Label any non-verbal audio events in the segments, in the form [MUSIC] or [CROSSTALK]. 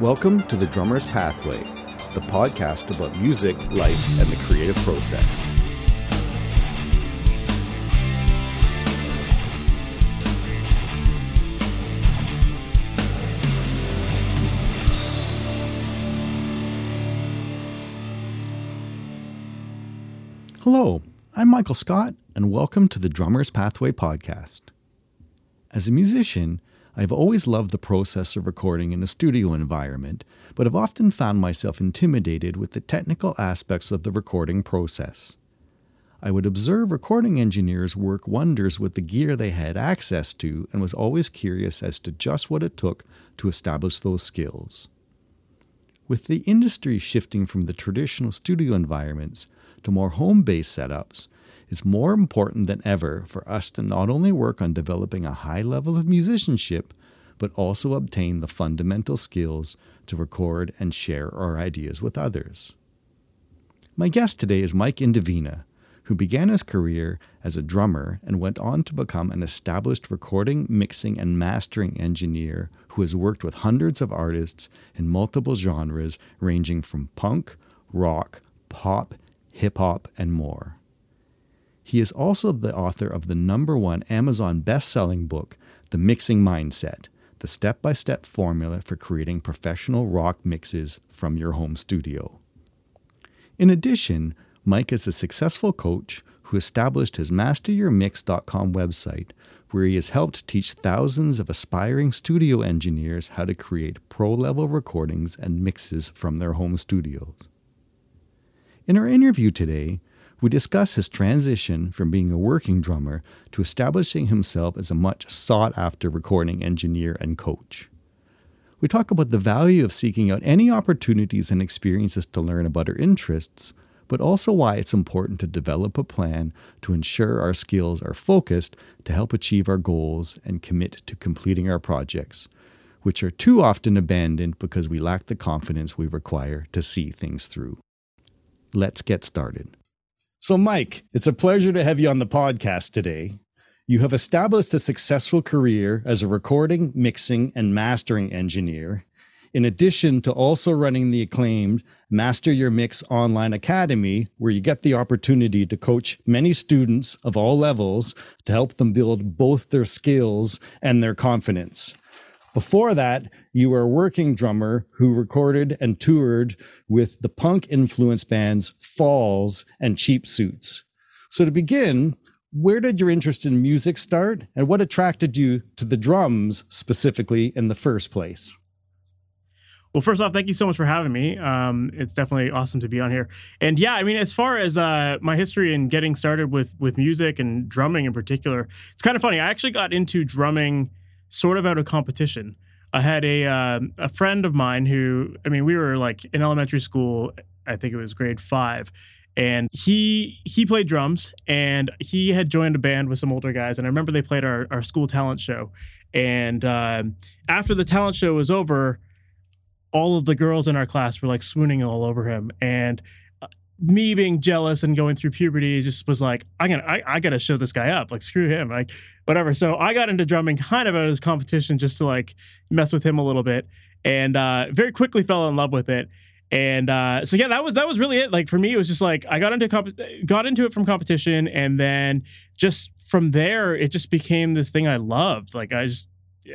Welcome to The Drummer's Pathway, the podcast about music, life, and the creative process. Hello, I'm Michael Scott, and welcome to the Drummer's Pathway podcast. As a musician, I've always loved the process of recording in a studio environment, but have often found myself intimidated with the technical aspects of the recording process. I would observe recording engineers work wonders with the gear they had access to and was always curious as to just what it took to establish those skills. With the industry shifting from the traditional studio environments to more home based setups, it's more important than ever for us to not only work on developing a high level of musicianship, but also obtain the fundamental skills to record and share our ideas with others. My guest today is Mike Indovina, who began his career as a drummer and went on to become an established recording, mixing, and mastering engineer who has worked with hundreds of artists in multiple genres ranging from punk, rock, pop, hip hop, and more. He is also the author of the number one Amazon best selling book, The Mixing Mindset The Step by Step Formula for Creating Professional Rock Mixes from Your Home Studio. In addition, Mike is a successful coach who established his MasterYourMix.com website, where he has helped teach thousands of aspiring studio engineers how to create pro level recordings and mixes from their home studios. In our interview today, we discuss his transition from being a working drummer to establishing himself as a much sought after recording engineer and coach. We talk about the value of seeking out any opportunities and experiences to learn about our interests, but also why it's important to develop a plan to ensure our skills are focused to help achieve our goals and commit to completing our projects, which are too often abandoned because we lack the confidence we require to see things through. Let's get started. So, Mike, it's a pleasure to have you on the podcast today. You have established a successful career as a recording, mixing, and mastering engineer, in addition to also running the acclaimed Master Your Mix Online Academy, where you get the opportunity to coach many students of all levels to help them build both their skills and their confidence. Before that, you were a working drummer who recorded and toured with the punk influence bands Falls and Cheap Suits. So, to begin, where did your interest in music start and what attracted you to the drums specifically in the first place? Well, first off, thank you so much for having me. Um, it's definitely awesome to be on here. And yeah, I mean, as far as uh, my history in getting started with with music and drumming in particular, it's kind of funny. I actually got into drumming sort of out of competition. I had a uh, a friend of mine who, I mean, we were like in elementary school. I think it was grade five, and he he played drums and he had joined a band with some older guys. And I remember they played our our school talent show. And uh, after the talent show was over, all of the girls in our class were like swooning all over him. And me being jealous and going through puberty just was like, I gotta, I, I, gotta show this guy up. Like, screw him, like whatever. So I got into drumming kind of out of competition just to like mess with him a little bit, and uh, very quickly fell in love with it. And uh, so yeah, that was that was really it. Like for me, it was just like I got into comp- got into it from competition, and then just from there, it just became this thing I loved. Like I just,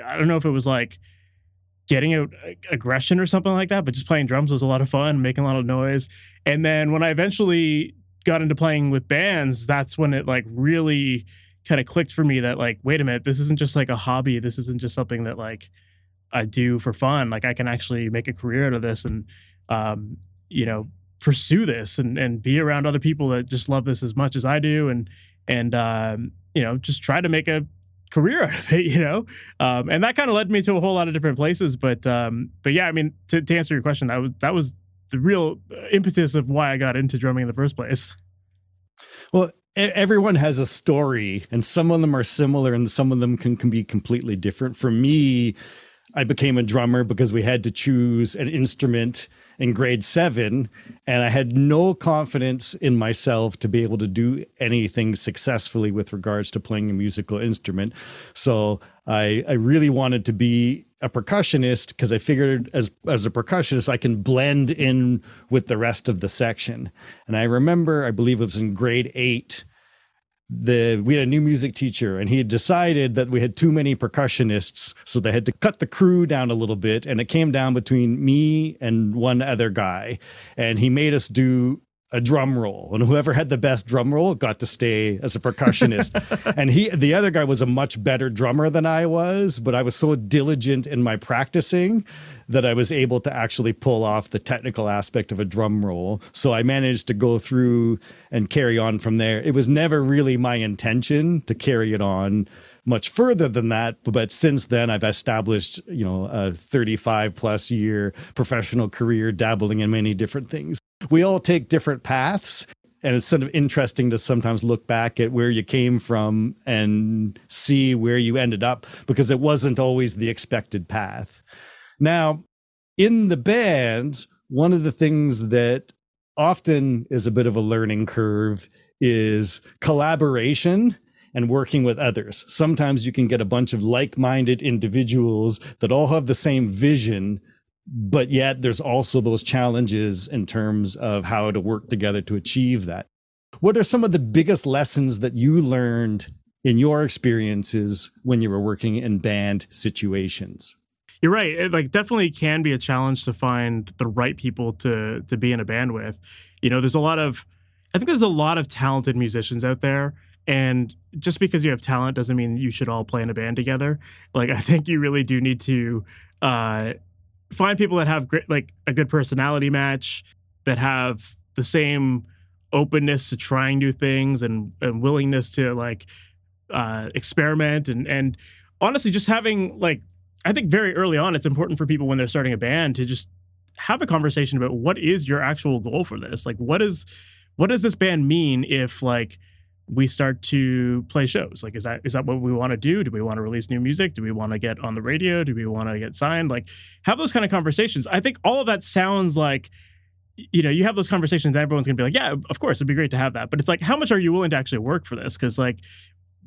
I don't know if it was like getting out aggression or something like that, but just playing drums was a lot of fun, making a lot of noise. And then when I eventually got into playing with bands, that's when it like really kind of clicked for me that like, wait a minute, this isn't just like a hobby. This isn't just something that like I do for fun. Like I can actually make a career out of this and um, you know, pursue this and and be around other people that just love this as much as I do and and um, you know, just try to make a career out of it, you know? Um, and that kind of led me to a whole lot of different places. But um, but yeah, I mean, to, to answer your question, that was that was the real impetus of why I got into drumming in the first place. Well, everyone has a story, and some of them are similar, and some of them can, can be completely different. For me, I became a drummer because we had to choose an instrument in grade seven, and I had no confidence in myself to be able to do anything successfully with regards to playing a musical instrument. So I, I really wanted to be a percussionist because I figured as as a percussionist I can blend in with the rest of the section. And I remember, I believe it was in grade eight the we had a new music teacher and he had decided that we had too many percussionists so they had to cut the crew down a little bit and it came down between me and one other guy and he made us do a drum roll and whoever had the best drum roll got to stay as a percussionist. [LAUGHS] And he the other guy was a much better drummer than I was but I was so diligent in my practicing that I was able to actually pull off the technical aspect of a drum roll. So I managed to go through and carry on from there. It was never really my intention to carry it on much further than that but since then I've established you know a 35 plus year professional career dabbling in many different things. We all take different paths and it's sort of interesting to sometimes look back at where you came from and see where you ended up because it wasn't always the expected path. Now, in the band, one of the things that often is a bit of a learning curve is collaboration and working with others. Sometimes you can get a bunch of like minded individuals that all have the same vision but yet there's also those challenges in terms of how to work together to achieve that. What are some of the biggest lessons that you learned in your experiences when you were working in band situations? You're right. It like definitely can be a challenge to find the right people to to be in a band with. You know, there's a lot of I think there's a lot of talented musicians out there and just because you have talent doesn't mean you should all play in a band together. Like I think you really do need to uh find people that have great, like a good personality match, that have the same openness to trying new things and, and willingness to like uh, experiment and and honestly just having like I think very early on it's important for people when they're starting a band to just have a conversation about what is your actual goal for this like what is what does this band mean if like we start to play shows. Like, is that is that what we want to do? Do we want to release new music? Do we want to get on the radio? Do we want to get signed? Like, have those kind of conversations. I think all of that sounds like, you know, you have those conversations, and everyone's gonna be like, yeah, of course, it'd be great to have that. But it's like, how much are you willing to actually work for this? Because like,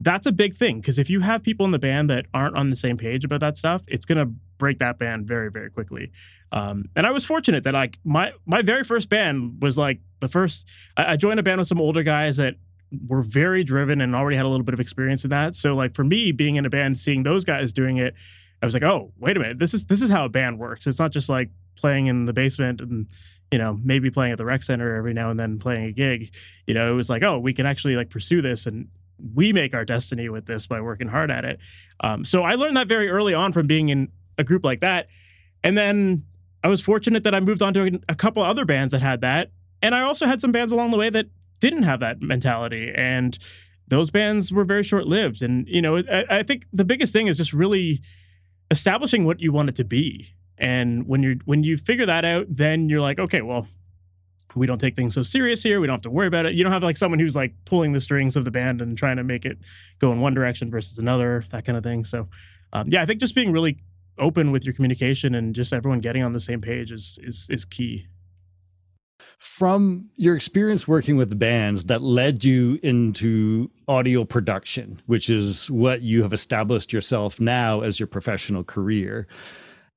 that's a big thing. Because if you have people in the band that aren't on the same page about that stuff, it's gonna break that band very, very quickly. Um, and I was fortunate that like my my very first band was like the first. I, I joined a band with some older guys that were very driven and already had a little bit of experience in that. So like for me being in a band, seeing those guys doing it, I was like, oh, wait a minute, this is this is how a band works. It's not just like playing in the basement and you know maybe playing at the rec center every now and then playing a gig. You know, it was like, oh, we can actually like pursue this and we make our destiny with this by working hard at it. Um, so I learned that very early on from being in a group like that, and then I was fortunate that I moved on to a, couple other bands that had that, and I also had some bands along the way that didn't have that mentality. And those bands were very short lived and you know I, I, think the biggest thing is just really establishing what you want it to be. And when you're when you figure that out then you're like okay well we don't take things so serious here. We don't have to worry about it. You don't have like someone who's like pulling the strings of the band and trying to make it go in one direction versus another that kind of thing. So um, yeah i think just being really open with your communication and just everyone getting on the same page is is is key. From your experience working with bands that led you into audio production, which is what you have established yourself now as your professional career.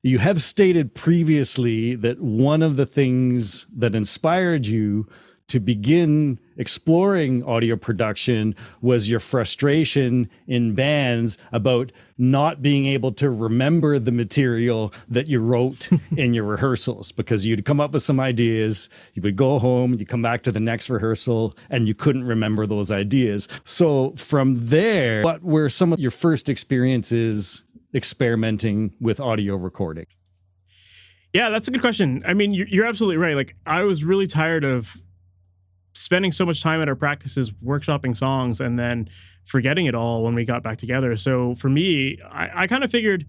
You have stated previously that one of the things that inspired you to begin exploring audio production was your frustration in bands about not being able to remember the material that you wrote [LAUGHS] in your rehearsals because you'd come up with some ideas, you would go home, you come back to the next rehearsal, and you couldn't remember those ideas. So from there, what were some of your first experiences experimenting with audio recording? Yeah, that's a good question. I mean, you're absolutely right. Like, I was really tired of spending so much time at our practices workshopping songs and then forgetting it all when we got back together. So for me, I, I kind of figured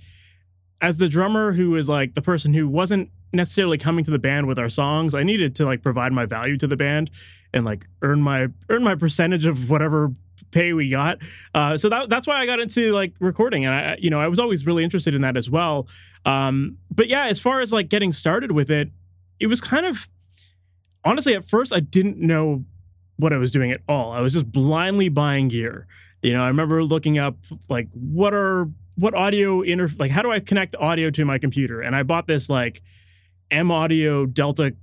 as the drummer who is like the person who wasn't necessarily coming to the band with our songs, I needed to like provide my value to the band and like earn my earn my percentage of whatever pay we got. Uh, so that, that's why I got into like recording, and I, you know, I was always really interested in that as well. Um, but yeah, as far as like getting started with it, it was kind of honestly at first I didn't know what I was doing at all. I was just blindly buying gear. You know, I remember looking up like what are what audio inter like how do I connect audio to my computer? And I bought this like M Audio Delta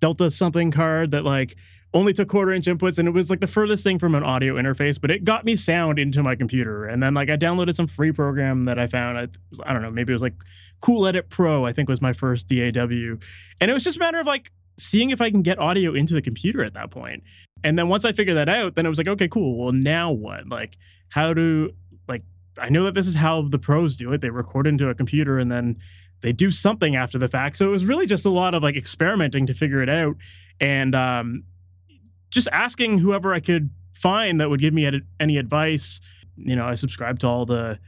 Delta something card that like only took quarter inch inputs and it was like the furthest thing from an audio interface, but it got me sound into my computer. And then like I downloaded some free program that I found. I, I don't know, maybe it was like Cool Edit Pro, I think was my first DAW. And it was just a matter of like seeing if I can get audio into the computer at that point. And then once I figured that out, then it was like, okay, cool. Well, now what? Like, how do like I know that this is how the pros do it. They record into a computer and then they do something after the fact. So it was really just a lot of like experimenting to figure it out and um, just asking whoever I could find that would give me any advice. You know, I subscribed to all the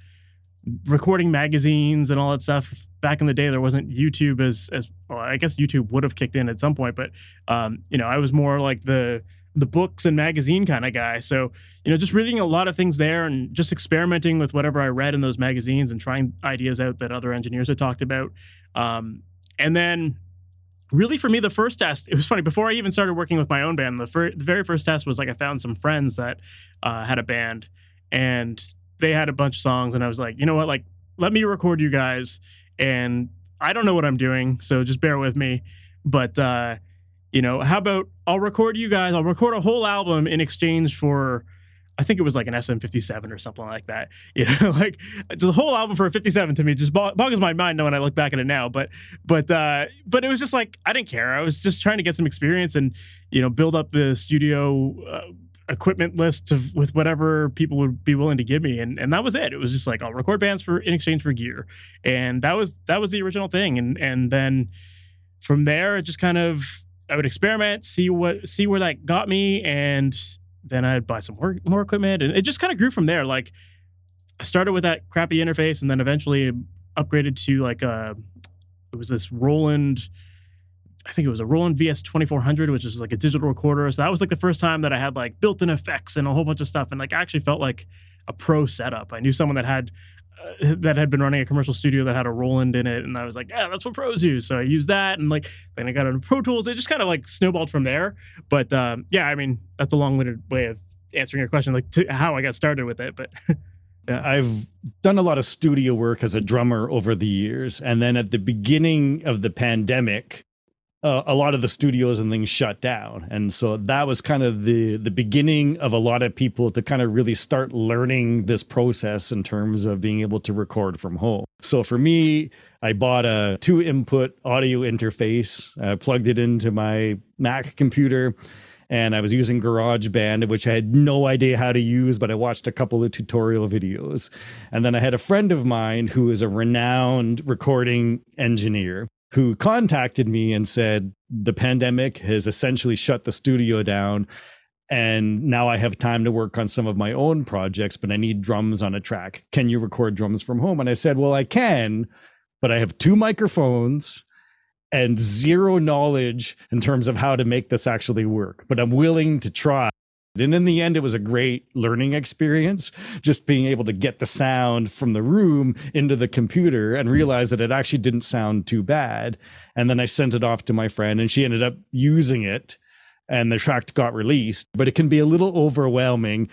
recording magazines and all that stuff. Back in the day, there wasn't YouTube as as well, I guess YouTube would have kicked in at some point, but um, you know, I was more like the the books and magazine kind of guy. So, you know, just reading a lot of things there and just experimenting with whatever I read in those magazines and trying ideas out that other engineers had talked about. Um, and then really for me the first test it was funny before i even started working with my own band the, fir- the very first test was like i found some friends that uh, had a band and they had a bunch of songs and i was like you know what? Like let me record you guys. And i don't know what i'm doing so just bear with me. But uh, you know how about i'll record you guys i'll record a whole album in exchange for I think it was like an SM57 or something like that. [LAUGHS] You know, like just a whole album for a 57 to me just boggles my mind when I look back at it now. But but uh, but it was just like I didn't care. I was just trying to get some experience and you know build up the studio uh, equipment list with whatever people would be willing to give me, and and that was it. It was just like I'll record bands for in exchange for gear, and that was that was the original thing. And and then from there, it just kind of I would experiment, see what see where that got me, and then I'd buy some more, more equipment, and it just kind of grew from there. Like I started with that crappy interface, and then eventually upgraded to like a uh, it was this Roland. I think it was a Roland VS 2400, which is like a digital recorder. So that was like the first time that I had like built-in effects and a whole bunch of stuff, and like I actually felt like a pro setup. I knew someone that had that had been running a commercial studio that had a Roland in it, and I was like, yeah, that's what pros use. So I used that, and like then I got into Pro Tools. It just kind of like snowballed from there. But um, yeah, I mean that's a long-winded way of answering your question, like how I got started with it. But. [LAUGHS] I've done a lot of studio work as a drummer over the years, and then at the beginning of the pandemic, uh, a lot of the studios and things shut down and so that was kind of the the beginning of a lot of people to kind of really start learning this process in terms of being able to record from home so for me i bought a two input audio interface uh, plugged it into my mac computer and I was using GarageBand, which I had no idea how to use, but I watched a couple of tutorial videos. And then I had a friend of mine who is a renowned recording engineer who contacted me and said the pandemic has essentially shut the studio down and now I have time to work on some of my own projects, but I need drums on a track. Can you record drums from home? And I said, Well, I can, but I have two microphones and zero knowledge in terms of how to make this actually work, but I'm willing to try. And in the end, it was a great learning experience, just being able to get the sound from the room into the computer and mm-hmm. realize that it actually didn't sound too bad. And then I sent it off to my friend, and she ended up using it, and the track got released. But it can be a little overwhelming.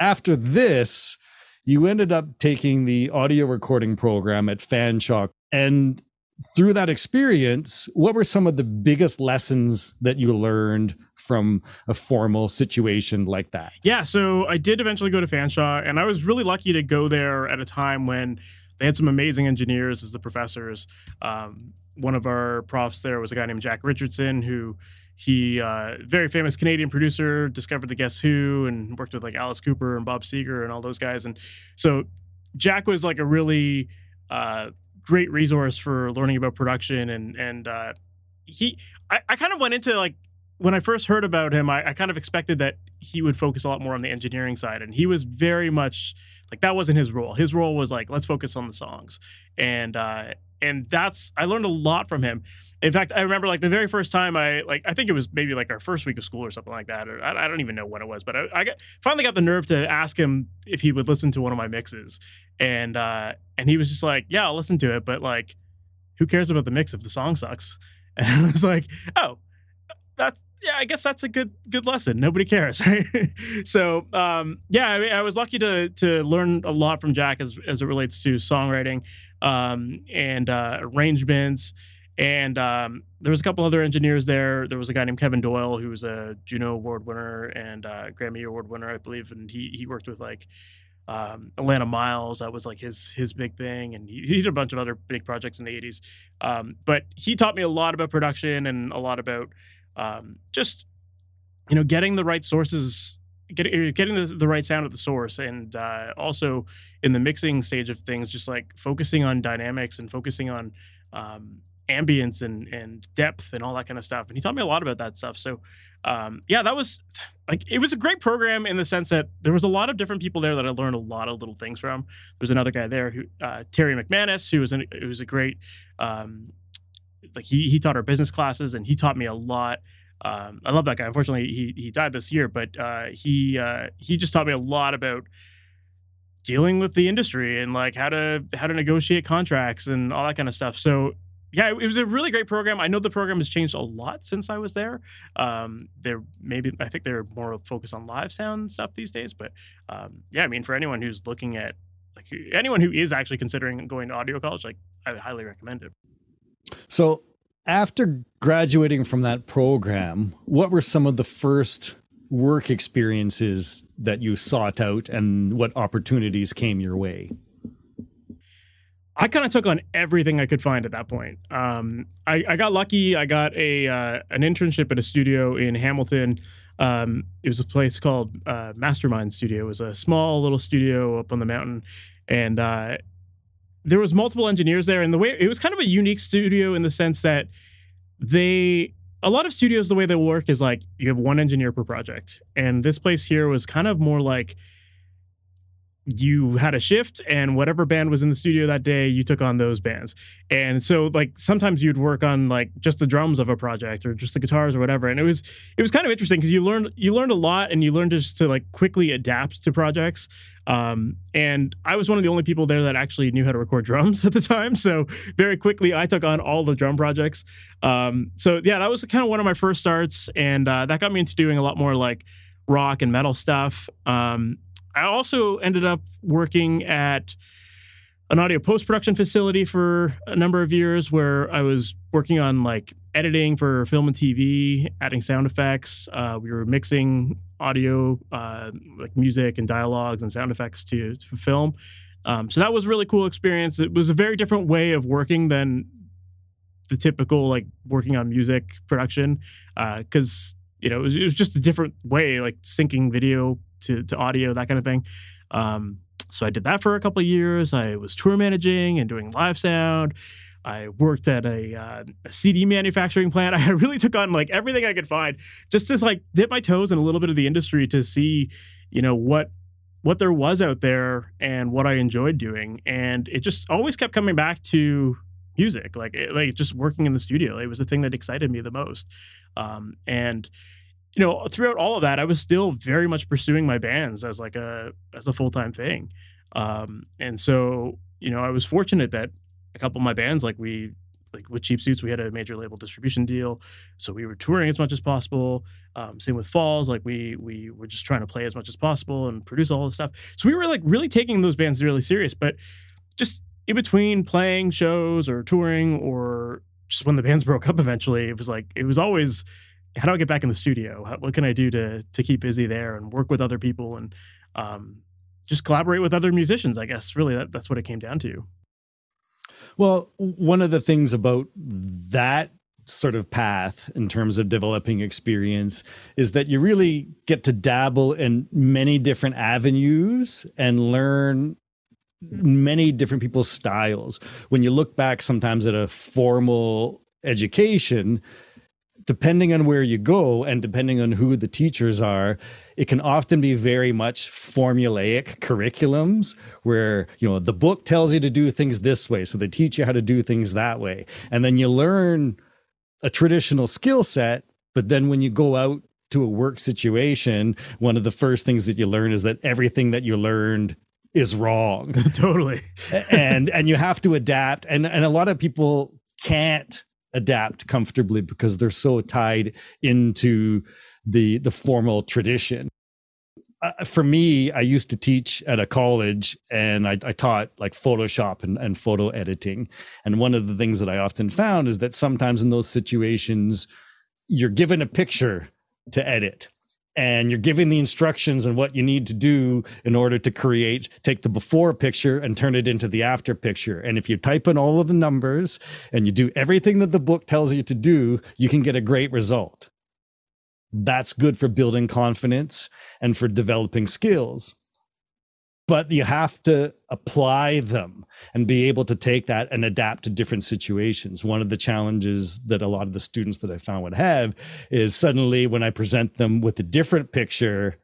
After this, you ended up taking the audio recording program at Fanshawe. And through that experience, what were some of the biggest lessons that you learned from a formal situation like that? Yeah, so I did eventually go to Fanshawe, and I was really lucky to go there at a time when they had some amazing engineers as the professors. Um, one of our profs there was a guy named Jack Richardson, who he uh, very famous Canadian producer, discovered the Guess Who, and worked with like Alice Cooper and Bob Seger and all those guys. And so Jack was like a really uh, great resource for learning about production and and uh, he I, I kind of went into like when I first heard about him, I, I, kind of expected that he would focus a lot more on the engineering side, and he was very much like that wasn't his role. His role was like let's focus on the songs, and uh, and that's I learned a lot from him. In fact, I remember like the very first time I like I think it was maybe like our first week of school or something like that, or I, I don't even know when it was, but I, I got, finally got the nerve to ask him if he would listen to one of my mixes, and uh, and he was just like, yeah, I'll listen to it, but like, who cares about the mix if the song sucks? [LAUGHS] And I was like, oh, that's yeah, I guess that's a good good lesson. Nobody cares, [LAUGHS] so um, yeah, I, mean, I was lucky to to learn a lot from Jack as as it relates to songwriting um, and uh, arrangements. And um, there was a couple other engineers there. There was a guy named Kevin Doyle who was a Juno Award winner and uh, Grammy Award winner, I believe, and he he worked with like um, Alannah Myles. That was like his his big thing, and he, he did a bunch of other big projects in the '80s. Um, but he taught me a lot about production and a lot about um, just you know getting the right sources getting getting the, the right sound at the source and uh, also in the mixing stage of things just like focusing on dynamics and focusing on um, ambience and and depth and all that kind of stuff. And he taught me a lot about that stuff. So um, yeah that was like it was a great program in the sense that there was a lot of different people there that i learned a lot of little things from. There's another guy there who uh, terry mcmanus who was an, who was a great um, like he he taught our business classes and he taught me a lot. Um, I love that guy. Unfortunately, he he died this year, but uh, he uh, he just taught me a lot about dealing with the industry and like how to how to negotiate contracts and all that kind of stuff. So yeah, it was a really great program. I know the program has changed a lot since I was there. Um, they're maybe I think they're more focused on live sound stuff these days. But um, yeah, I mean, for anyone who's looking at like anyone who is actually considering going to audio college, like I highly recommend it. So, after graduating from that program, what were some of the first work experiences that you sought out and what opportunities came your way? I kind of took on everything I could find at that point. Um, I, I, got lucky. I got a uh, an internship at a studio in Hamilton. Um, it was a place called uh, Mastermind Studio. It was a small little studio up on the mountain, and uh, there was multiple engineers there, and the way it was kind of a unique studio in the sense that they a lot of studios the way they work is like you have one engineer per project, and this place here was kind of more like you had a shift and whatever band was in the studio that day you took on those bands. And so like sometimes you'd work on like just the drums of a project or just the guitars or whatever. And it was it was kind of interesting because you learned you learned a lot and you learned just to like quickly adapt to projects. Um, and i was one of the only people there that actually knew how to record drums [LAUGHS] at the time. So very quickly i took on all the drum projects. Um, so yeah that was kind of one of my first starts and uh, that got me into doing a lot more like rock and metal stuff. Um, I also ended up working at an audio post production facility for a number of years where I was working on like editing for film and TV, adding sound effects. Uh, we were mixing audio, uh, like music and dialogues and sound effects to, to film. Um, so that was a really cool experience. It was a very different way of working than the typical like working on music production because uh, you know it was, it was just a different way like syncing video to, to audio, that kind of thing. Um, so I did that for a couple of years. I was tour managing and doing live sound. I worked at a, uh, a, CD manufacturing plant. [LAUGHS] I really took on like everything I could find just to like dip my toes in a little bit of the industry to see, you know, what what there was out there and what I enjoyed doing. And it just always kept coming back to music, like like just working in the studio. It was the thing that excited me the most. Um, and you know, throughout all of that, I was still very much pursuing my bands as like a as a full time thing. Um, and so, you know, I was fortunate that a couple of my bands, like we like with Cheap Suits, we had a major label distribution deal, so we were touring as much as possible. Um, same with Falls, like we we were just trying to play as much as possible and produce all this stuff. So we were like really taking those bands really serious. But just in between playing shows or touring or just when the bands [LAUGHS] broke up eventually, it was like it was always how do I get back in the studio? How, what can I do to to keep busy there and work with other people and um, just collaborate with other musicians? I guess really that, that's what it came down to. Well, one of the things about that sort of path in terms of developing experience is that you really get to dabble in many different avenues and learn many different people's styles. When you look back sometimes at a formal education, depending on where you go and depending on who the teachers are, it can often be very much formulaic curriculums where, you know, the book tells you to do things this way. So they teach you how to do things that way. And then you learn a traditional skill set. But then when you go out to a work situation, one of the first things that you learn is that everything that you learned is wrong. [LAUGHS] totally. and and you have to adapt. And and a lot of people can't adapt comfortably because they're so tied into the the formal tradition uh, for me, I used to teach at a college and I, I, taught like Photoshop and, and photo editing. And one of the things that I often found is that sometimes in those situations, you're given a picture to edit and you're giving the instructions and what you need to do in order to create take the before picture and turn it into the after picture. And if you type in all of the numbers and you do everything that the book tells you to do you can get a great result. That's good for building confidence and for developing skills but you have to apply them and be able to take that and adapt to different situations. One of the challenges that a lot of the students that I found would have is suddenly when I present them with a different picture,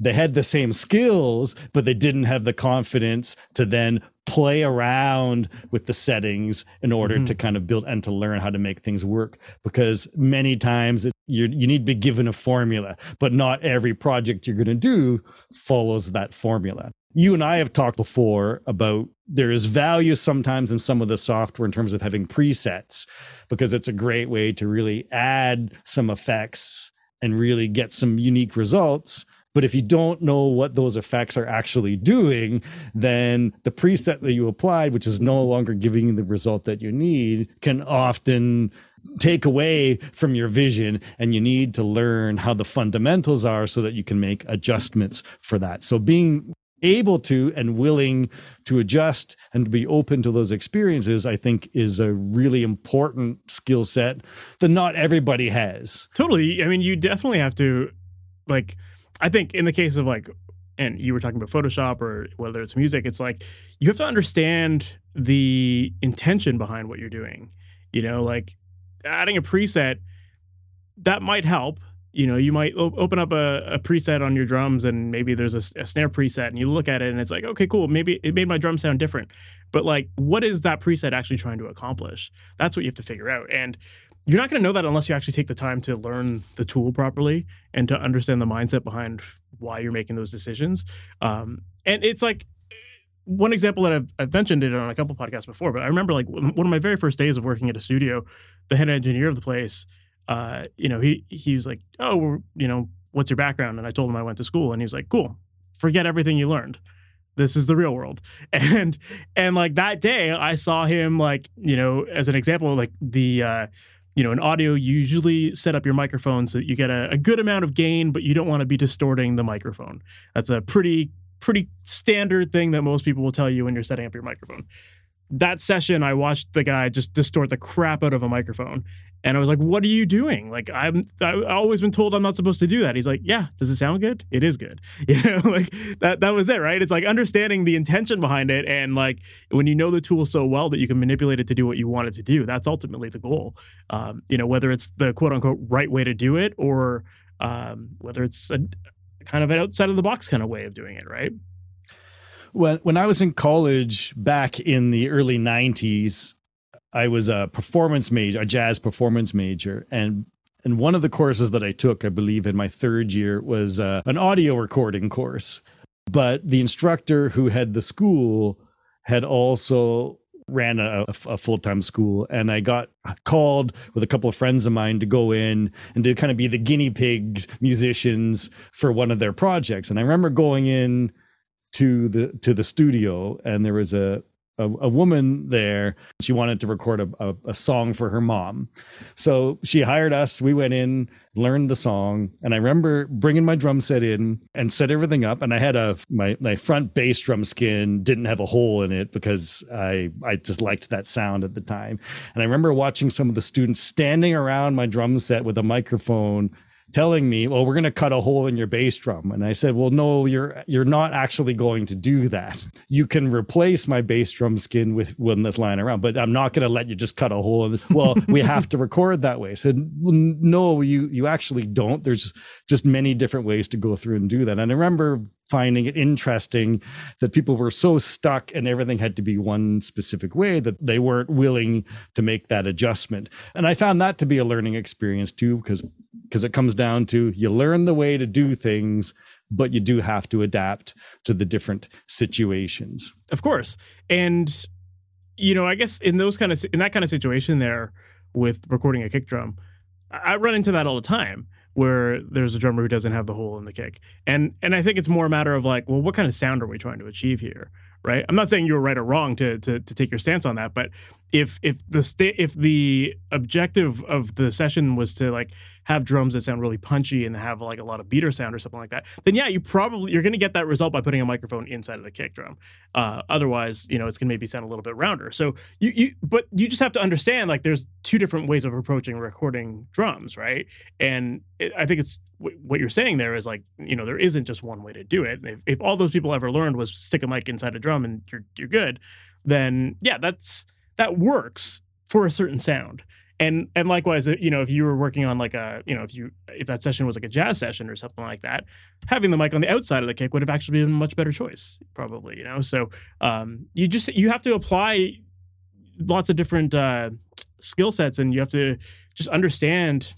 they had the same skills, but they didn't have the confidence to then play around with the settings in order mm-hmm. to kind of build and to learn how to make things work. Because many times you you need to be given a formula, but not every project you're going to do follows that formula. You and I have talked before about there is value sometimes in some of the software in terms of having presets because it's a great way to really add some effects and really get some unique results but if you don't know what those effects are actually doing, then the preset that you applied, which is no longer giving you the result that you need, can often take away from your vision and you need to learn how the fundamentals are so that you can make adjustments for that. So being able to and willing to adjust and to be open to those experiences i think is a really important skill set that not everybody has totally i mean you definitely have to like I think in the case of like, and you were talking about Photoshop or whether it's music, it's like you have to understand the intention behind what you're doing. You know, like adding a preset that might help. You know, you might open up a, a, preset on your drums and maybe there's a, a snare preset and you look at it and it's like, okay, cool. Maybe it made my drum sound different. But like, what is that preset actually trying to accomplish? That's what you have to figure out. And you're not going to know that unless you actually take the time to learn the tool properly and to understand the mindset behind why you're making those decisions. Um, and it's like one example that I've, I've mentioned it on a couple podcasts before, but I remember like one of my very first days of working at a studio, the head engineer of the place, uh, you know, he he was like, "Oh, you know, what's your background?" And I told him I went to school, and he was like, "Cool, forget everything you learned." this is the real world [LAUGHS] and and like that day i saw him like you know as an example like the uh you know, in audio, you usually set up your microphone so that you get a, a good amount of gain, but you don't want to be distorting the microphone. That's a pretty pretty standard thing that most people will tell you when you're setting up your microphone. That session, I watched the guy just distort the crap out of a microphone, and I was like, "What are you doing?" Like I'm, I've always been told I'm not supposed to do that. He's like, "Yeah, does it sound good? It is good." [LAUGHS] You know, like that. That was it, right? It's like understanding the intention behind it, and like when you know the tool so well that you can manipulate it to do what you want it to do. That's ultimately the goal. Um, you know, whether it's the quote unquote right way to do it, or um, whether it's a kind of an outside of the box kind of way of doing it, right? When when I was in college back in the early '90s, I was a performance major, a jazz performance major, and and one of the courses that I took, I believe, in my third year was uh, an audio recording course. But the instructor who had the school had also ran a, a full time school, and I got called with a couple of friends of mine to go in and to kind of be the guinea pigs musicians for one of their projects. And I remember going in to the to the studio, and there was a a, a, woman there. She wanted to record a, a, a, song for her mom. So she hired us. We went in, learned the song. And I remember bringing my drum set in and set everything up. And I had a, my, my front bass drum skin didn't have a hole in it because I, I just liked that sound at the time. And I remember watching some of the students standing around my drum set with a microphone telling me, "Well, we're going to cut a hole in your bass drum." And I said, "Well, no, you're you're not actually going to do that. You can replace my bass drum skin with one that's lying around, but I'm not going to let you just cut a hole." In [LAUGHS] well, we have to record that way. I said, well, "No, you you actually don't. There's just many different ways to go through and do that." And I remember finding it interesting that people were so stuck and everything had to be one specific way that they weren't willing to make that adjustment. And I found that to be a learning experience too, because because it comes down to you learn the way to do things but you do have to adapt to the different situations of course and you know i guess in those kind of in that kind of situation there with recording a kick drum. I run into that all the time where there's a drummer who doesn't have the hole in the kick. And and I think it's more a matter of like, well, what kind of sound are we trying to achieve here? Right? I'm not saying you were right or wrong to to, to take your stance on that, but if if the sta- if the objective of the session was to like have drums that sound really punchy and have like a lot of beater sound or something like that, then yeah, you probably you're going to get that result by putting a microphone inside of the kick drum. Uh, otherwise, you know, it's going to maybe sound a little bit rounder. So you you but you just have to understand like there's two different ways of approaching recording drums, right? And it, I think it's what you're saying there is like you know there isn't just one way to do it. If, if all those people ever learned was stick a mic inside a drum and you're you're good, then yeah, that's that works for a certain sound. And and likewise, you know, if you were working on like a, you know, if you if that session was like a jazz session or something like that, having the mic on the outside of the kick would have actually been a much better choice, probably. You know, so um, you just you have to apply lots of different uh, skill sets, and you have to just understand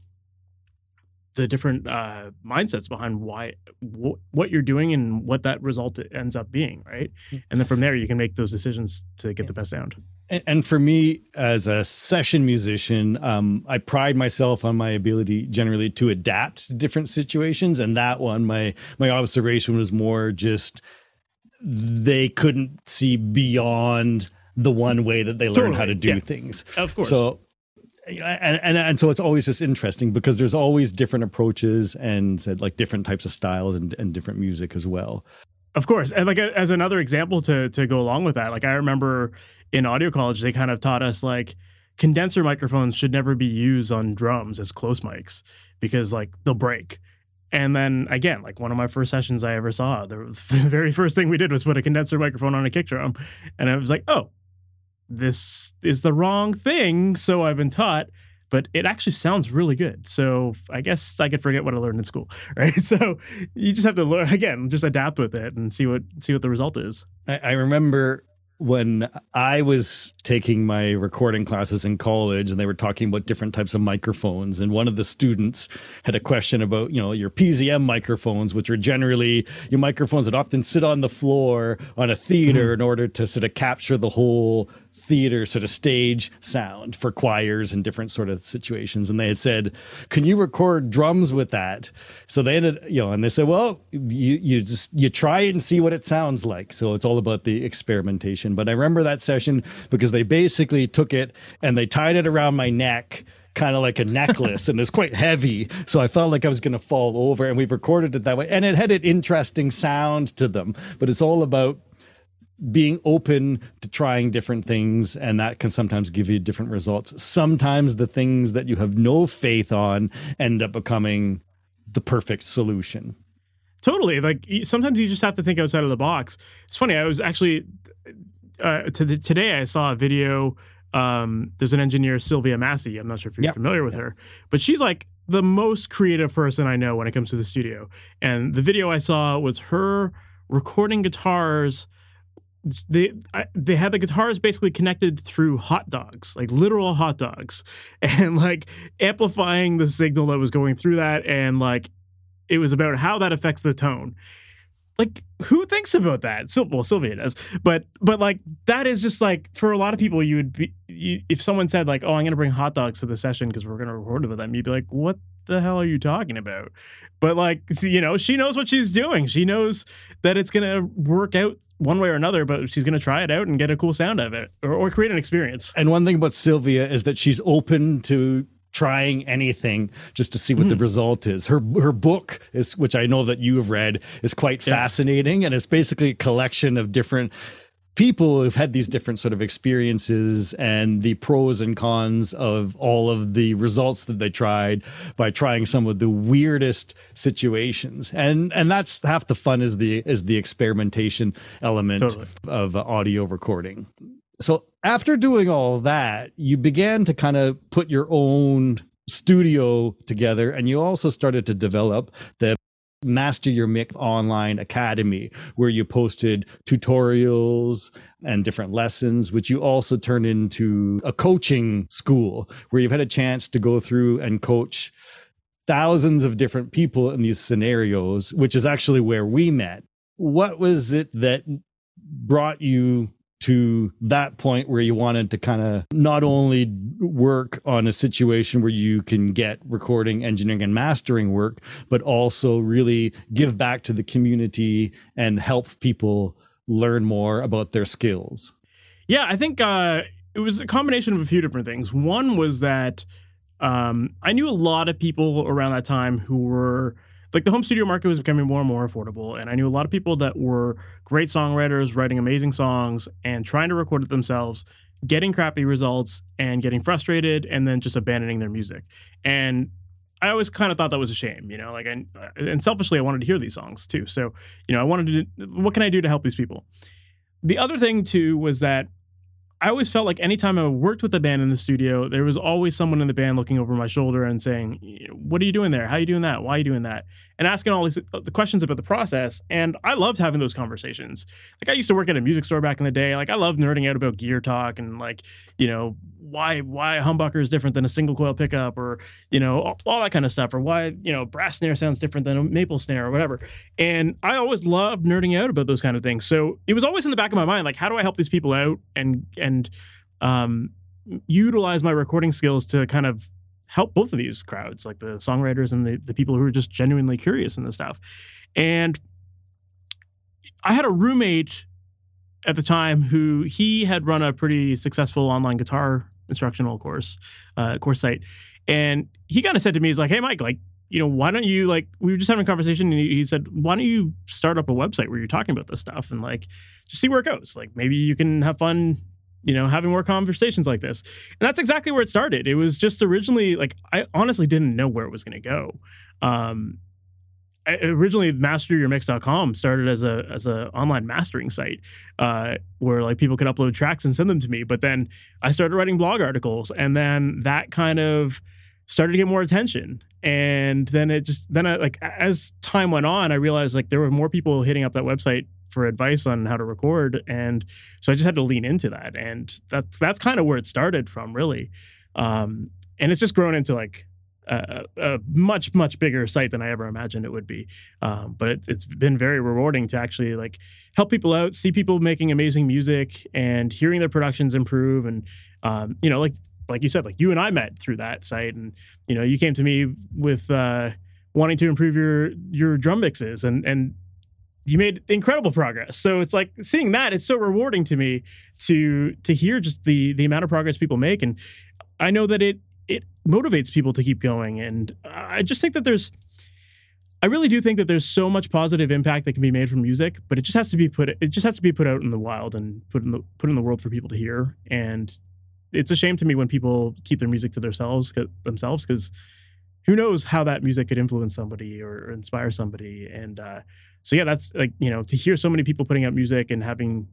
the different uh, mindsets behind why wh- what you're doing and what that result ends up being, right? Mm. And then from there, you can make those decisions to get the best sound. And, and for me, as a session musician, um, I pride myself on my ability generally to adapt to different situations. And that one, my my observation was more just they couldn't see beyond the one way that they learned totally. how to do yeah. things. Of course. So and, and and so it's always just interesting because there's always different approaches and like different types of styles and, and different music as well. Of course and like as another example to to go along with that like i remember in audio college they kind of taught us like condenser microphones should never be used on drums as close mics because like they'll break. And then again like one of my first sessions i ever saw the [LAUGHS] very first thing we did was put a condenser microphone on a kick drum and i was like oh this is the wrong thing, so I've been taught. But it actually sounds really good. So I guess I could forget what I learned in school, [LAUGHS] right? So you just have to learn again, just adapt with it and see what see what the result is. I, I remember when I was taking my recording classes in college and they were talking about different types of microphones and one of the students had a question about, you know, your PZM microphones which are generally your microphones that often sit on the floor on a theater mm-hmm. in order to sort of capture the whole theater sort of stage sound for choirs and different sort of situations and they had said can you record drums with that so they ended you know and they said well you you just you try and see what it sounds like so it's all about the experimentation but i remember that session because they basically took it and they tied it around my neck kind of like a necklace and it's quite heavy. So I felt like I was going to fall over and we recorded it that way. And it had an interesting sound to them, but it's all about being open to trying different things and that can sometimes give you different results. Sometimes the things that you have no faith on end up becoming the perfect solution. Totally. Like sometimes you just have to think outside of the box. It's funny i was actually uh, to the, today i saw a video um, there's an engineer sylvia massy. I'm not sure if you're yep. familiar with yep. her but she's like the most creative person i know when it comes to the studio. And the video i saw was her recording guitars they they had the guitars basically connected through hot dogs, like literal hot dogs, [LAUGHS] and like amplifying the signal that was going through that, and like it was about how that affects the tone. Like who thinks about that? So well, Sylvia does, but but like that is just like for a lot of people, you would be you, if someone said like, "Oh, I'm going to bring hot dogs to the session because we're going to record with them," you'd be like, "What the hell are you talking about?" But like, you know, she knows what she's doing. She knows that it's going to work out one way or another, but she's going to try it out and get a cool sound out of it or, or create an experience. And one thing about Sylvia is that she's open to trying anything just to see what mm. the hmm. result is. Her her book is which I know that you have read is quite yeah. fascinating and it's basically a collection of different people who've had these different sort of experiences and the pros and cons of all of the results that they tried by trying some of the weirdest situations and and that's half the fun is the is the experimentation element totally. of audio recording so after doing all that you began to kind of put your own studio together and you also started to develop the Master Your Mix Online Academy, where you posted tutorials and different lessons, which you also turned into a coaching school where you've had a chance to go through and coach thousands of different people in these scenarios, which is actually where we met. What was it that brought you to that point where you wanted to kind of not only work on a situation where you can get recording, engineering, and mastering work, but also really give back to the community and help people learn more about their skills? Yeah, I think uh, it was a combination of a few different things. One was that um, I knew a lot of people around that time who were like the home studio market was becoming more and more affordable and i knew a lot of people that were great songwriters writing amazing songs and trying to record it themselves getting crappy results and getting frustrated and then just abandoning their music. And i always kind of thought that was a shame you know like and, uh, and selfishly i wanted to hear these songs too. So you know i wanted to what can i do to help these people? The other thing too was that I always felt like anytime I worked with a band in the studio, there was always someone in the band looking over my shoulder and saying, "What are you doing there? How are you doing that? Why are you doing that?" And asking all these uh, the questions about the process. And I loved having those conversations. Like I used to work at a music store back in the day. Like I loved nerding out about gear talk and like you know why why a humbucker is different than a single coil pickup or you know all, all, that kind of stuff or why you know brass snare sounds different than a maple snare or whatever and i always loved nerding out about those kind of things so it was always in the back of my mind like how do i help these people out and and um, utilize my recording skills to kind of help both of these crowds like the songwriters and the, the people who are just genuinely curious in this stuff and i had a roommate at the time who he had run a pretty successful online guitar instructional course uh, course site, and he kind of said to me, "He's like, hey Mike, like." You know, why don't you like? We were just having a conversation, and he said, "Why don't you start up a website where you're talking about this stuff and like just see where it goes? Like maybe you can have fun you know, having more conversations like this. And that's exactly where it started. It was just originally like I honestly didn't know where it was going to go. Um, I, originally masteryourmix.com started as a as a online mastering site uh, where like people could upload tracks and send them to me but then i started writing blog articles and then that kind of started to get more attention and then it just then i like as time went on i realized like there were more people hitting up that website for advice on how to record and so i just had to lean into that and that's that's kind of where it started from really um, and it's just grown into like a, a, much much bigger site than I ever imagined it would be. Um, but it, it's been very rewarding to actually like help people out, see people making amazing music, and hearing their productions improve. And um, you know, like like you said, like you and I met through that site, and you know, you came to me with uh, wanting to improve your your drum mixes, and and you made incredible progress. So it's like seeing that it's so rewarding to me to to hear just the the amount of progress people make, and I know that it it motivates people to keep going. And I just think that there's, I really do think that there's so much positive impact that can be made from music, but it just has to be put, it just has to be put out in the wild and put in the put in the world for people to hear. And it's a shame to me when people keep their music to themselves themselves because who knows how that music could influence somebody or, inspire somebody. And uh, so yeah, that's like you know to hear so many people putting out music and having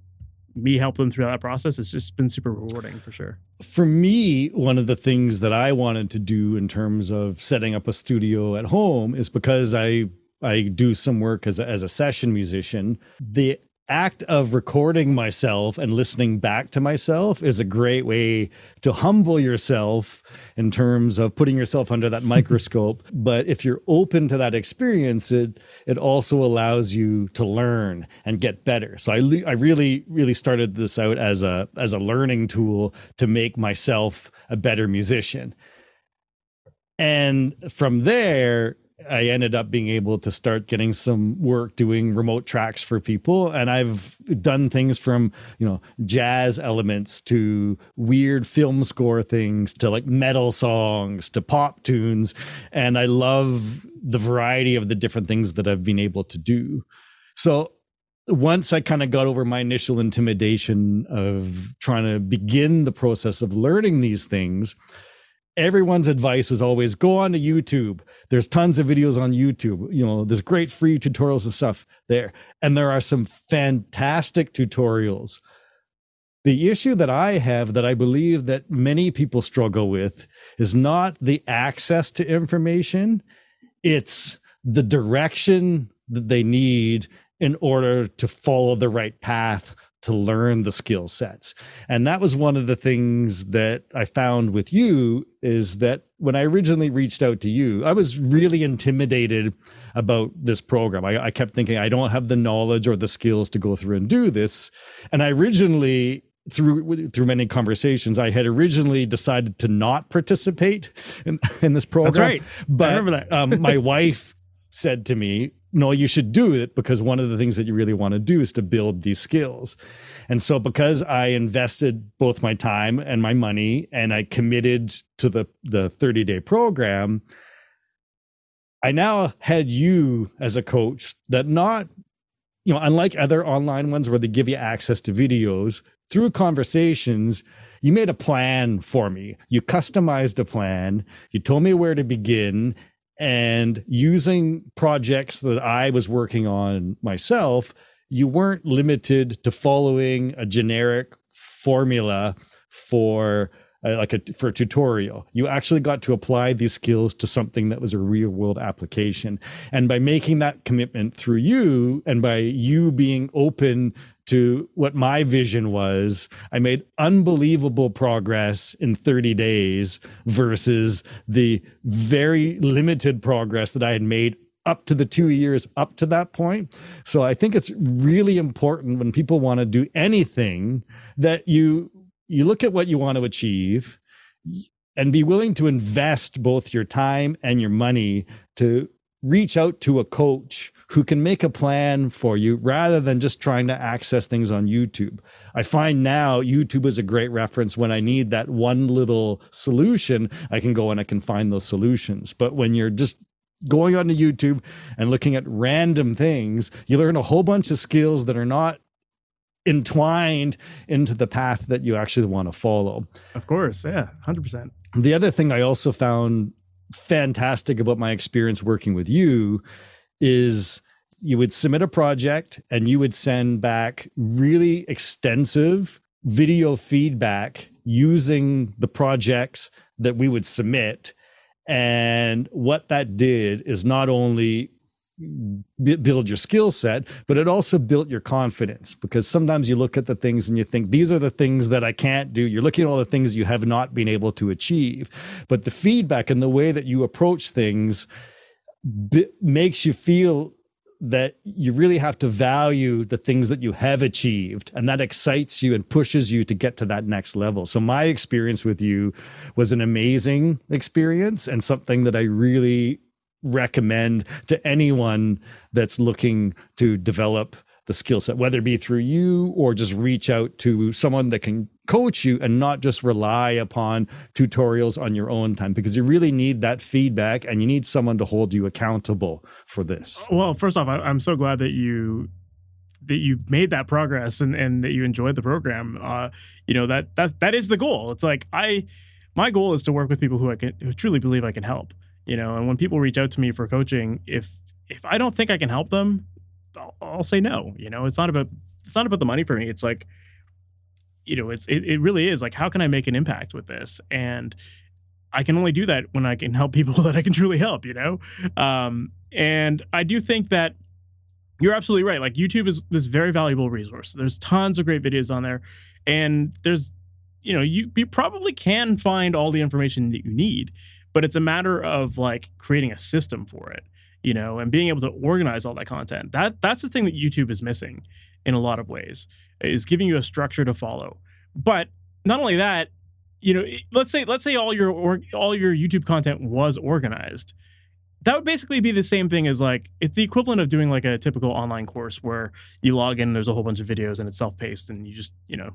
me help them through that process has just been super rewarding for sure. For me, one of the things that I wanted to do in terms of setting up a studio at home is because I I do some work as a, as a session musician. The act of recording myself and listening back to myself is a great way to humble yourself in terms of putting yourself under that [LAUGHS] microscope. But if you're open to that experience it it also allows you to learn and get better. So i i really really started this out as a as a learning tool to make myself a better musician. And from there I ended up being able to start getting some work doing remote tracks for people. And I've done things from, you know, jazz elements to weird film score things to like metal songs to pop tunes. And I love the variety of the different things that I've been able to do. So once I kind of got over my initial intimidation of trying to begin the process of learning these things, everyone's advice is always go on to YouTube. There's tons of videos on YouTube. You know, there's great free tutorials and stuff there. And there are some fantastic tutorials. The issue that I have that I believe that many people struggle with is not the access to information, it's the direction that they need in order to follow the right path to learn the skill sets. And that was one of the things that I found with you is that when I originally reached out to you, I was really intimidated about this program. I, I kept thinking, I don't have the knowledge or the skills to go through and do this. And I originally through through many conversations, I had originally decided to not participate in, [LAUGHS] in this program. That's right. But I remember that. um, my [LAUGHS] wife said to me, "No, you should do it because one of the things that you really want to do is to build these skills." And so, because I invested both my time and my money, and I committed to the the thirty day program, I now had you as a coach that not you know, unlike other online ones where they give you access to videos, through conversations, you made a plan for me. You customized a plan. You told me where to begin. And using projects that I was working on myself, you weren't limited to following a generic formula for uh, like a for a tutorial you actually got to apply these skills to something that was a real world application and by making that commitment through you and by you being open to what my vision was i made unbelievable progress in 30 days versus the very limited progress that i had made up to the two years up to that point. So I think it's really important when people want to do anything that you you look at what you want to achieve and be willing to invest both your time and your money to reach out to a coach who can make a plan for you rather than just trying to access things on YouTube. I find now YouTube is a great reference when I need that one little solution, I can go and I can find those solutions. But when you're just going onto YouTube and looking at random things, you learn a whole bunch of skills that are not entwined into the path that you actually want to follow. Of course. Yeah. 100%. The other thing I also found fantastic about my experience working with you is you would submit a project and you would send back really extensive video feedback using the projects that we would submit. And what that did is not only build your skill set, but it also built your confidence because sometimes you look at the things and you think, these are the things that I can't do. You're looking at all the things you have not been able to achieve. But the feedback and the way that you approach things makes you feel that you really have to value the things that you have achieved and that excites you and pushes you to get to that next level so my experience with you was an amazing experience and something that i really recommend to anyone that's looking to develop the skill set, whether it be through you or just reach out to someone that can coach you and not just rely upon tutorials on your own time because you really need that feedback and you need someone to hold you accountable for this. Well, first off, I, am so glad that you that you made that progress and and that you enjoyed the program. Uh, you know that that that is the goal. It's like I my goal is to work with people who I can who truly believe I can help you know and when people reach out to me for coaching if if i don't think i can help them i'll, I'll say no you know it's not about it's not about the money for me. It's like you know it's it, it really is like how can i make an impact with this? And i can only do that when i can help people [LAUGHS] that i can truly help you know? Um and i do think that you're absolutely right like youtube is this very valuable resource. There's tons of great videos on there and there's you know you you probably can find all the information that you need but it's a matter of like creating a system for it you know and being able to organize all that content. That that's the thing that youtube is missing in a lot of ways is giving you a structure to follow. But not only that you know let's say let's say all your all your youtube content was organized that would basically be the same thing as like it's the equivalent of doing like a typical online course where you log in there's a whole bunch of videos and it's self-paced and you just you know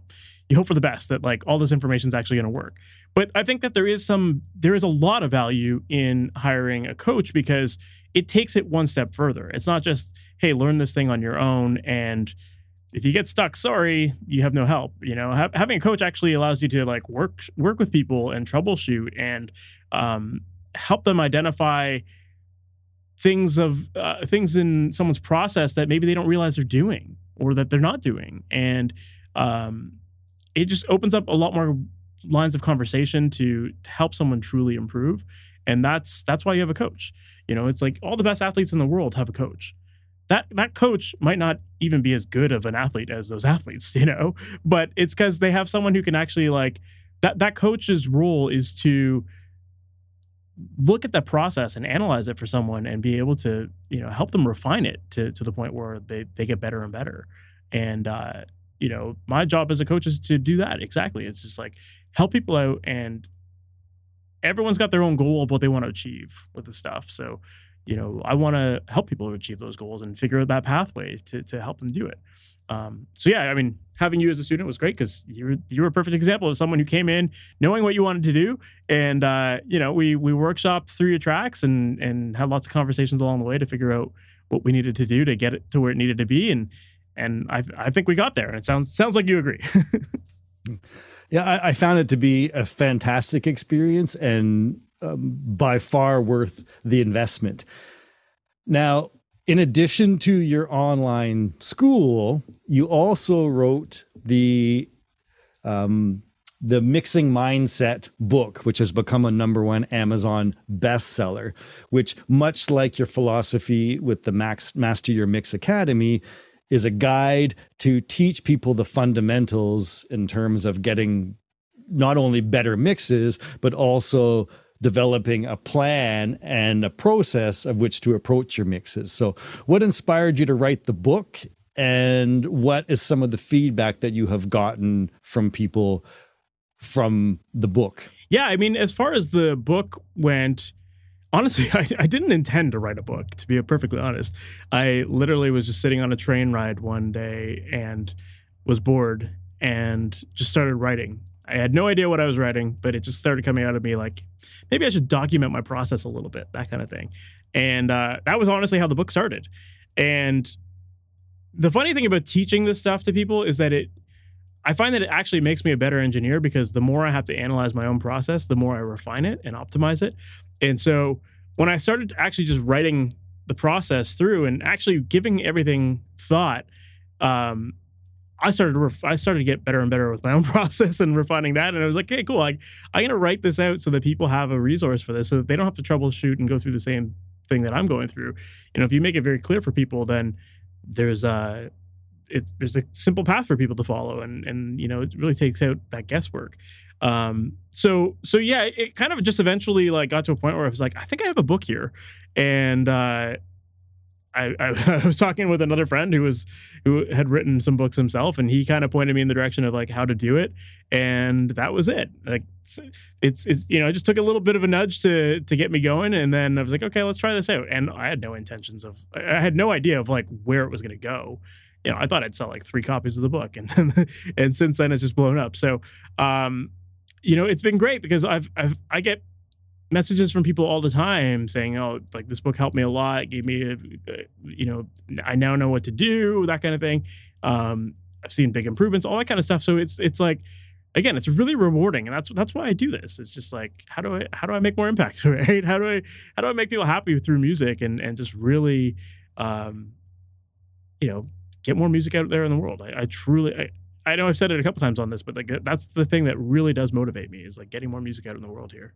you hope for the best that like all this information is actually going to work. But i think that there is some there is a lot of value in hiring a coach because it takes it one step further. It's not just hey learn this thing on your own and if you get stuck sorry you have no help. You know ha- having a coach actually allows you to like work work with people and troubleshoot and um, help them identify things of uh, things in someone's process that maybe they don't realize they're doing or that they're not doing. And um, it just opens up a lot more lines of conversation to, to help someone truly improve. And that's that's why you have a coach. You know it's like all the best athletes in the world have a coach. That that coach might not even be as good of an athlete as those [LAUGHS] athletes, you know, but it's because they have someone who can actually like that that coach's role is to look at that process and analyze it for someone and be able to you know help them refine it to to the point where they they get better and better. And uh you know my job as a coach is to do that exactly. It's just like help people out and everyone's got their own goal of what they want to achieve with the stuff. So you know i want to help people achieve those goals and figure out that pathway to to help them do it um, so yeah, I mean, having you as a student was great because you were you were a perfect example of someone who came in knowing what you wanted to do, and uh, you know, we we workshopped through your tracks and and had lots of conversations along the way to figure out what we needed to do to get it to where it needed to be, and and I I think we got there, and it sounds sounds like you agree. [LAUGHS] yeah, I, I, found it to be a fantastic experience and um, by far worth the investment. Now, in addition to your online school, you also wrote the um, the mixing mindset book, which has become a number one Amazon bestseller. Which, much like your philosophy with the Max Master Your Mix Academy, is a guide to teach people the fundamentals in terms of getting not only better mixes but also developing a plan and a process of which to approach your mixes. So, what inspired you to write the book, and what is some of the feedback that you have gotten from people from the book? Yeah, I mean, as far as the book went, honestly, [LAUGHS] I, I, didn't intend to write a book, to be perfectly honest. I literally was just sitting on a train ride one day and was bored and just started writing. I had no idea what I was writing, but it just started coming out of me like, maybe I should document my process a little bit, that kind of thing. And uh, that was honestly how the book started. And the funny thing about teaching this stuff to people is that it, I find that it actually makes me a better engineer because the more I have to analyze my own process, the more I refine it and optimize it. And so when I started actually just writing the process through and actually giving everything thought, um, I started to ref- I started to get better and better with my own [LAUGHS] process and refining that. And I was like, hey, cool. I'm gonna write this out so that people have a resource for this, so that they don't have to troubleshoot and go through the same thing that I'm going through. You know, if you make it very clear for people, then there's a it's there's a simple path for people to follow, and and you know, it really takes out that guesswork. Um, so so yeah, it kind of just eventually like got to a point where I was like, I think I have a book here, and uh, I, I, [LAUGHS] I, was talking with another friend who was who had written some books himself, and he kind of pointed me in the direction of like how to do it, and that was it. Like it's it's you know, it just took a little bit of a nudge to to get me going, and then I was like, okay, let's try this out. And I had no intentions of, I had no idea of like where it was going to go. You know, I thought I'd sell like three copies of the book, and then [LAUGHS] and since then it's just blown up. So, um, you know, it's been great because I've, I've I get messages from people all the time saying, "Oh, like this book helped me a lot. gave me, a, you know, I now know what to do. That kind of thing. Um, I've seen big improvements, all that kind of stuff. So it's it's like, again, it's really rewarding, and that's that's why I do this. It's just like, how do I how do I make more impact? [LAUGHS] Right? How do I how do I make people happy through music and and just really, um, you know, get more music out there in the world. I, I truly. I, I know I've said it a couple times on this, but like that's the thing that really does motivate me is like getting more music out in the world here.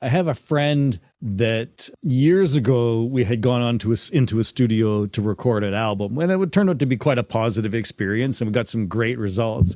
I have a friend that years ago we had gone on to a, into a studio to record an album, and it would turn out to be quite a positive experience, and we got some great results.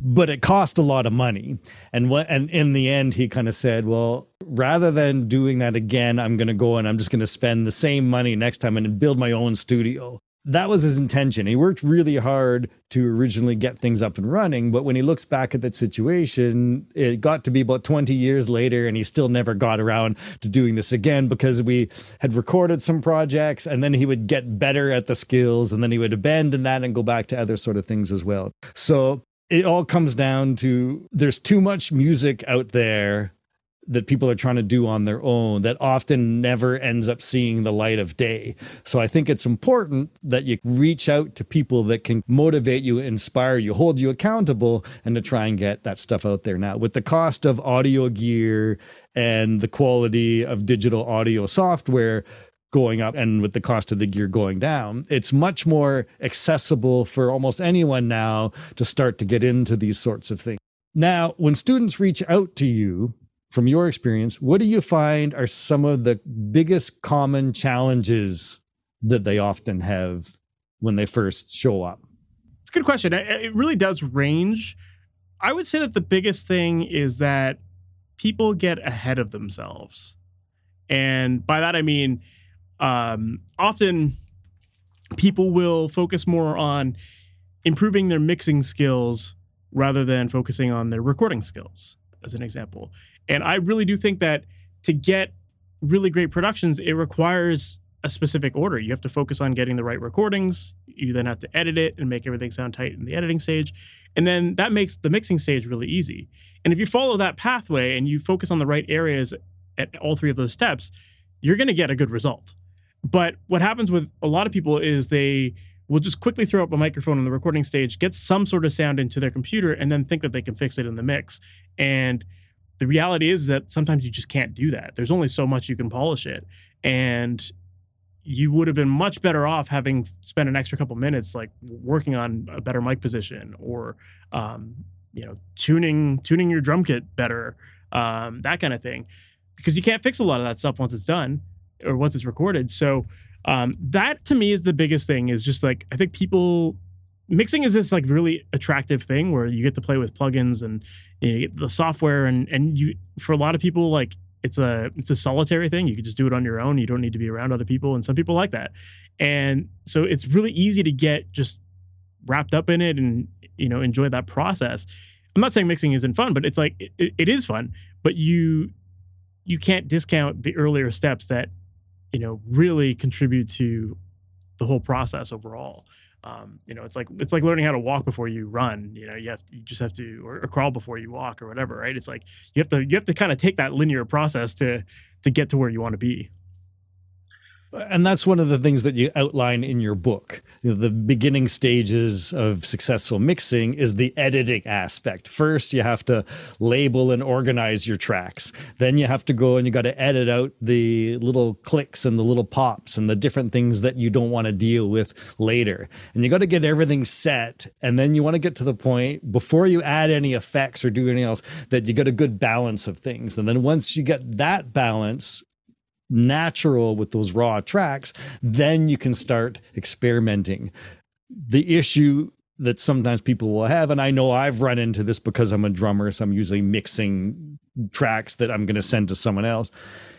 But it cost a lot of money, and what? And in the end, he kind of said, "Well, rather than doing that again, I'm going to go and I'm just going to spend the same money next time and build my own studio." That was his intention. He worked really hard to originally get things up and running, but when he looks back at that situation, it got to be about 20 years later and he still never got around to doing this again because we had recorded some projects and then he would get better at the skills and then he would abandon that and go back to other sort of things as well. So it all comes down to there's too much music out there that people are trying to do on their own that often never ends up seeing the light of day. So I think it's important that you reach out to people that can motivate you, inspire you, hold you accountable, and to try and get that stuff out there. Now, with the cost of audio gear and the quality of digital audio software, going up and with the cost of the gear going down, it's much more accessible for almost anyone now to start to get into these sorts of things. Now, when students reach out to you from your experience, what do you find are some of the biggest common challenges that they often have when they first show up? It's a good question. It really does range. I would say that the biggest thing is that people get ahead of themselves. And by that, I mean, um, often people will focus more on improving their mixing skills rather than focusing on their recording skills, as an example. And I really do think that to get really great productions, it requires a specific order. You have to focus on getting the right recordings. You then have to edit it and make everything sound tight in the editing stage. And then that makes the mixing stage really easy. And if you follow that pathway and you focus on the right areas at all three of those steps, you're going to get a good result. But what happens with a lot of people is they will just quickly throw up a microphone on the recording stage, get some sort of sound into their computer, and then think that they can fix it in the mix. And the reality is that sometimes you just can't do that. There's only so much you can polish it. And you would have been much better off having spent an extra couple minutes like working on a better mic position or um, you know tuning tuning your drum kit better um, that kind of thing because you can't fix a lot of that stuff once it's done or once it's recorded so um, that to me is the biggest thing is just like i think people mixing is this like really attractive thing where you get to play with plugins and you know, the software and and you for a lot of people like it's a it's a solitary thing. You can just do it on your own. You don't need to be around other people, and some people like that. And so it's really easy to get just wrapped up in it and you know enjoy that process. I'm not saying mixing isn't fun, but it's like it, it is fun. But you you can't discount the earlier steps that you know really contribute to the whole process overall um, you know, it's like it's like learning how to walk before you run. You know, you have to, you just have to or, or crawl before you walk or whatever, right? It's like you have to you have to kind of take that linear process to to get to where you want to be and that's one of the things that you outline in your book. The beginning stages of successful mixing is the editing aspect. First, you have to label and organize your tracks. Then you have to go and you got to edit out the little clicks and the little pops and the different things that you don't want to deal with later. And you got to get everything set. And then you want to get to the point before you add any effects or do anything else that you get a good balance of things. And then once you get that balance, natural with those raw tracks, then you can start experimenting. The issue that sometimes people will have, and I know I've run into this because I'm a drummer, so I'm usually mixing tracks that I'm going to send to someone else,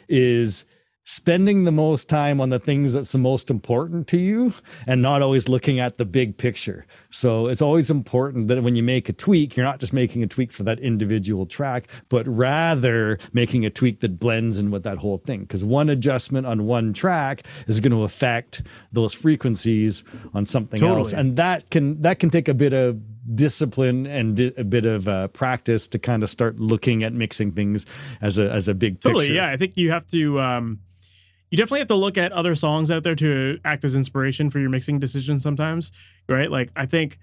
is spending the most time on the things that's the most important to you and not always looking at the big picture. So it's always important that when you make a tweak, you're not just making a tweak for that individual track, but rather making a tweak that blends in with that whole thing. Because one adjustment on one track is going to affect those frequencies on something totally. else. And that can that can take a bit of discipline and di- a bit of uh, practice to kind of start looking at mixing things as a as a big picture. totally picture. yeah i think you have to um you definitely have to look at other songs out there to act as inspiration for your mixing decisions sometimes, right? Like I think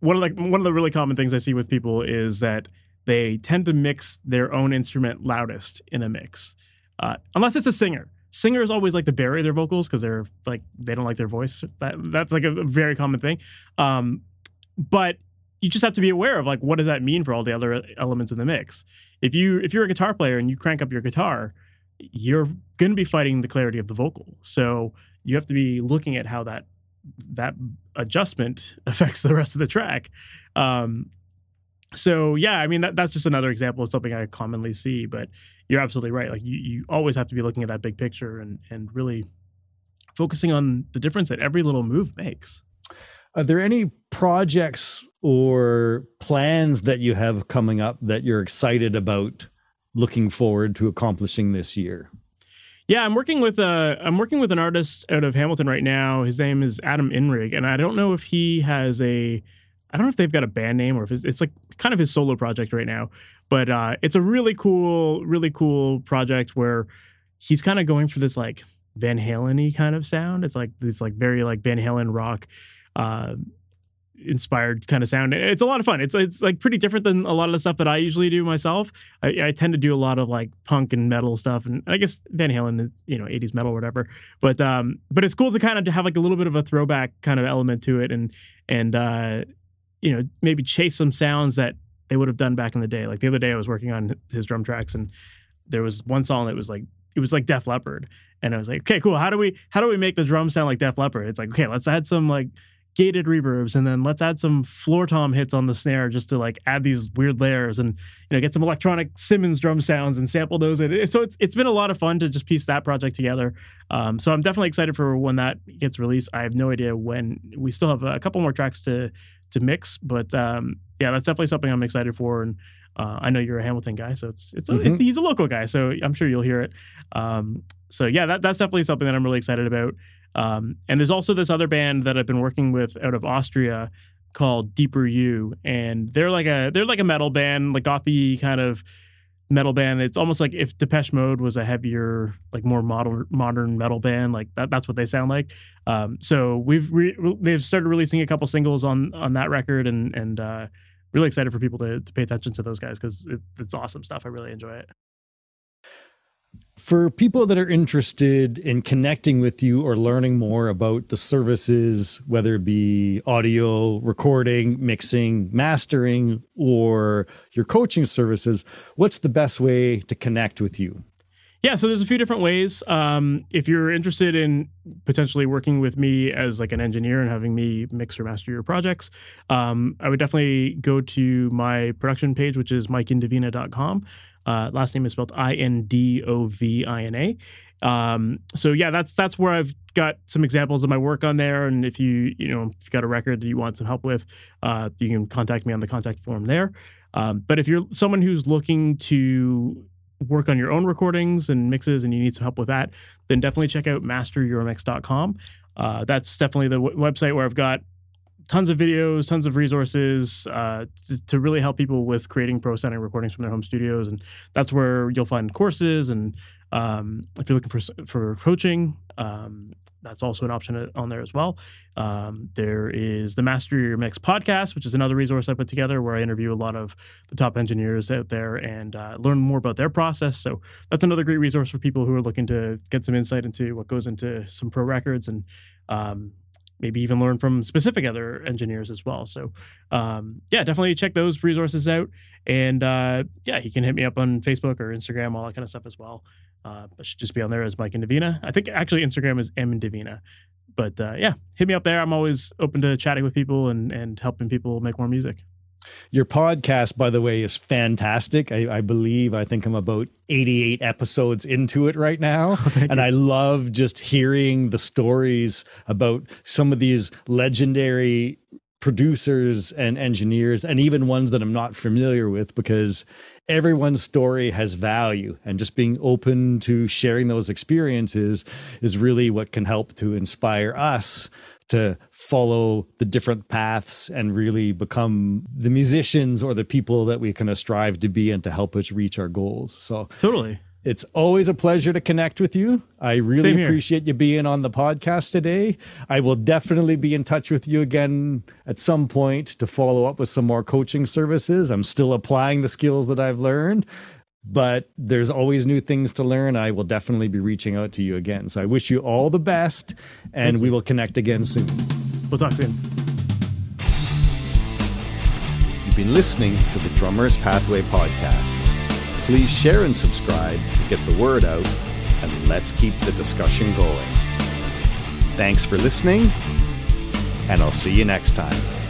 one of the one of the really common things I see with people is that they tend to mix their own instrument loudest in a mix, uh, unless it's a singer. Singers always like to bury their vocals because they're like they don't like their voice. That that's like a very common thing. Um, but you just have to be aware of like what does that mean for all the other elements in the mix. If you if you're a guitar player and you crank up your guitar, you're going to be fighting the clarity of the vocal. So you have to be looking at how that that adjustment [LAUGHS] affects the rest of the track. Um, so yeah, I mean that, that's just another example of something I commonly see. But you're absolutely right. Like you, you always have to be looking at that big picture and and really focusing on the difference that every little move makes. Are there any projects or plans that you have coming up that you're excited about looking forward to accomplishing this year? Yeah, I'm working with a I'm working with an artist out of Hamilton right now. His name is Adam Inrig, and I don't know if he has a I don't know if they've got a band name or if it's, it's like kind of his solo project right now. But uh, it's a really cool, really cool project where he's kind of going for this like Van Halen-y kind of sound. It's like this like very like Van Halen rock. Uh, inspired kind of sound. It's a lot of fun. It's it's like pretty different than a lot of the stuff that I usually do myself. I, I tend to do a lot of like punk and metal stuff, and I guess Van Halen, you know, '80s metal or whatever. But um, but it's cool to kind of have like a little bit of a throwback kind of element to it, and and uh, you know, maybe chase some sounds that they would have done back in the day. Like the other day, I was working on his drum tracks, and there was one song that was like it was like Def Leppard, and I was like, okay, cool. How do we how do we make the drum sound like Def Leppard? It's like, okay, let's add some like gated reverbs and then let's add some floor tom hits on the snare just to like add these weird layers and you know get some electronic Simmons drum sounds and sample those. And so it's it's been a lot of fun to just piece that project together. Um, so I'm definitely excited for when that gets released. I have no idea when. We still have a couple more tracks to to mix, but um, yeah, that's definitely something I'm excited for. And uh, I know you're a Hamilton guy, so it's it's, mm-hmm. it's, he's a local guy, so I'm sure you'll hear it. Um, so yeah, that, that's definitely something that I'm really excited about. Um, and there's also this other band that I've been working with out of Austria called Deeper You, and they're like a they're like a metal band, like gothy kind of metal band. It's almost like if Depeche Mode was a heavier, like more modern modern metal band. Like that, that's what they sound like. Um, so we've re- they've started releasing a couple singles on on that record, and and uh, really excited for people to to pay attention to those guys because it, it's awesome stuff. I really enjoy it for people that are interested in connecting with you or learning more about the services, whether it be audio, recording, mixing, mastering, or your coaching services, what's the best way to connect with you? Yeah, so there's a few different ways. Um, if you're interested in potentially working with me as like an engineer and having me mix or master your projects, um, I would definitely go to my production page, which is mikeindovina.com. Uh, last name is spelled I N D O V I N A. Um, so yeah, that's that's where I've got some examples of my work on there. And if you you know if you've got a record that you want some help with, uh, you can contact me on the contact form there. Um, but if you're someone who's looking to work on your own recordings and mixes and you need some help with that, then definitely check out masteryourmix.com. Uh, that's definitely the w- website where I've got tons of videos, tons of resources uh, to, to, really help people with creating pro sounding recordings from their home studios, and that's where you'll find courses. And um, if you're looking for for coaching, um, that's also an option on there as well. Um, there is the Master Your Mix podcast, which is another resource I put together where I interview a lot of the top engineers out there and uh, learn more about their process. So that's another great resource for people who are looking to get some insight into what goes into some pro records and um, maybe even learn from specific other engineers as well. So, um, yeah, definitely check those resources out. And uh, yeah, you can hit me up on Facebook or Instagram, all that kind of stuff as well. Uh, it should just be on there as Mike Indovina. I think actually Instagram is M Indovina. But uh, yeah, hit me up there. I'm always open to chatting with people and, and helping people make more music. Your podcast, by the way, is fantastic. I, I, believe I think I'm about 88 episodes into it right now. [LAUGHS] Oh, and you. I love just hearing the stories about some of these legendary producers and engineers, and even ones that I'm not familiar with, because everyone's story has value. And just being open to sharing those experiences is really what can help to inspire us to follow the different paths and really become the musicians or the people that we kind of strive to be and to help us reach our goals. So totally. It's always a pleasure to connect with you. I really appreciate you being on the podcast today. I will definitely be in touch with you again at some point to follow up with some more coaching services. I'm still applying the skills that I've learned, but there's always new things to learn. I will definitely be reaching out to you again. So I wish you all the best, and we will connect again soon. We'll talk soon. You've been listening to the Drummer's Pathway podcast. Please share and subscribe to get the word out, and let's keep the discussion going. Thanks for listening, and I'll see you next time.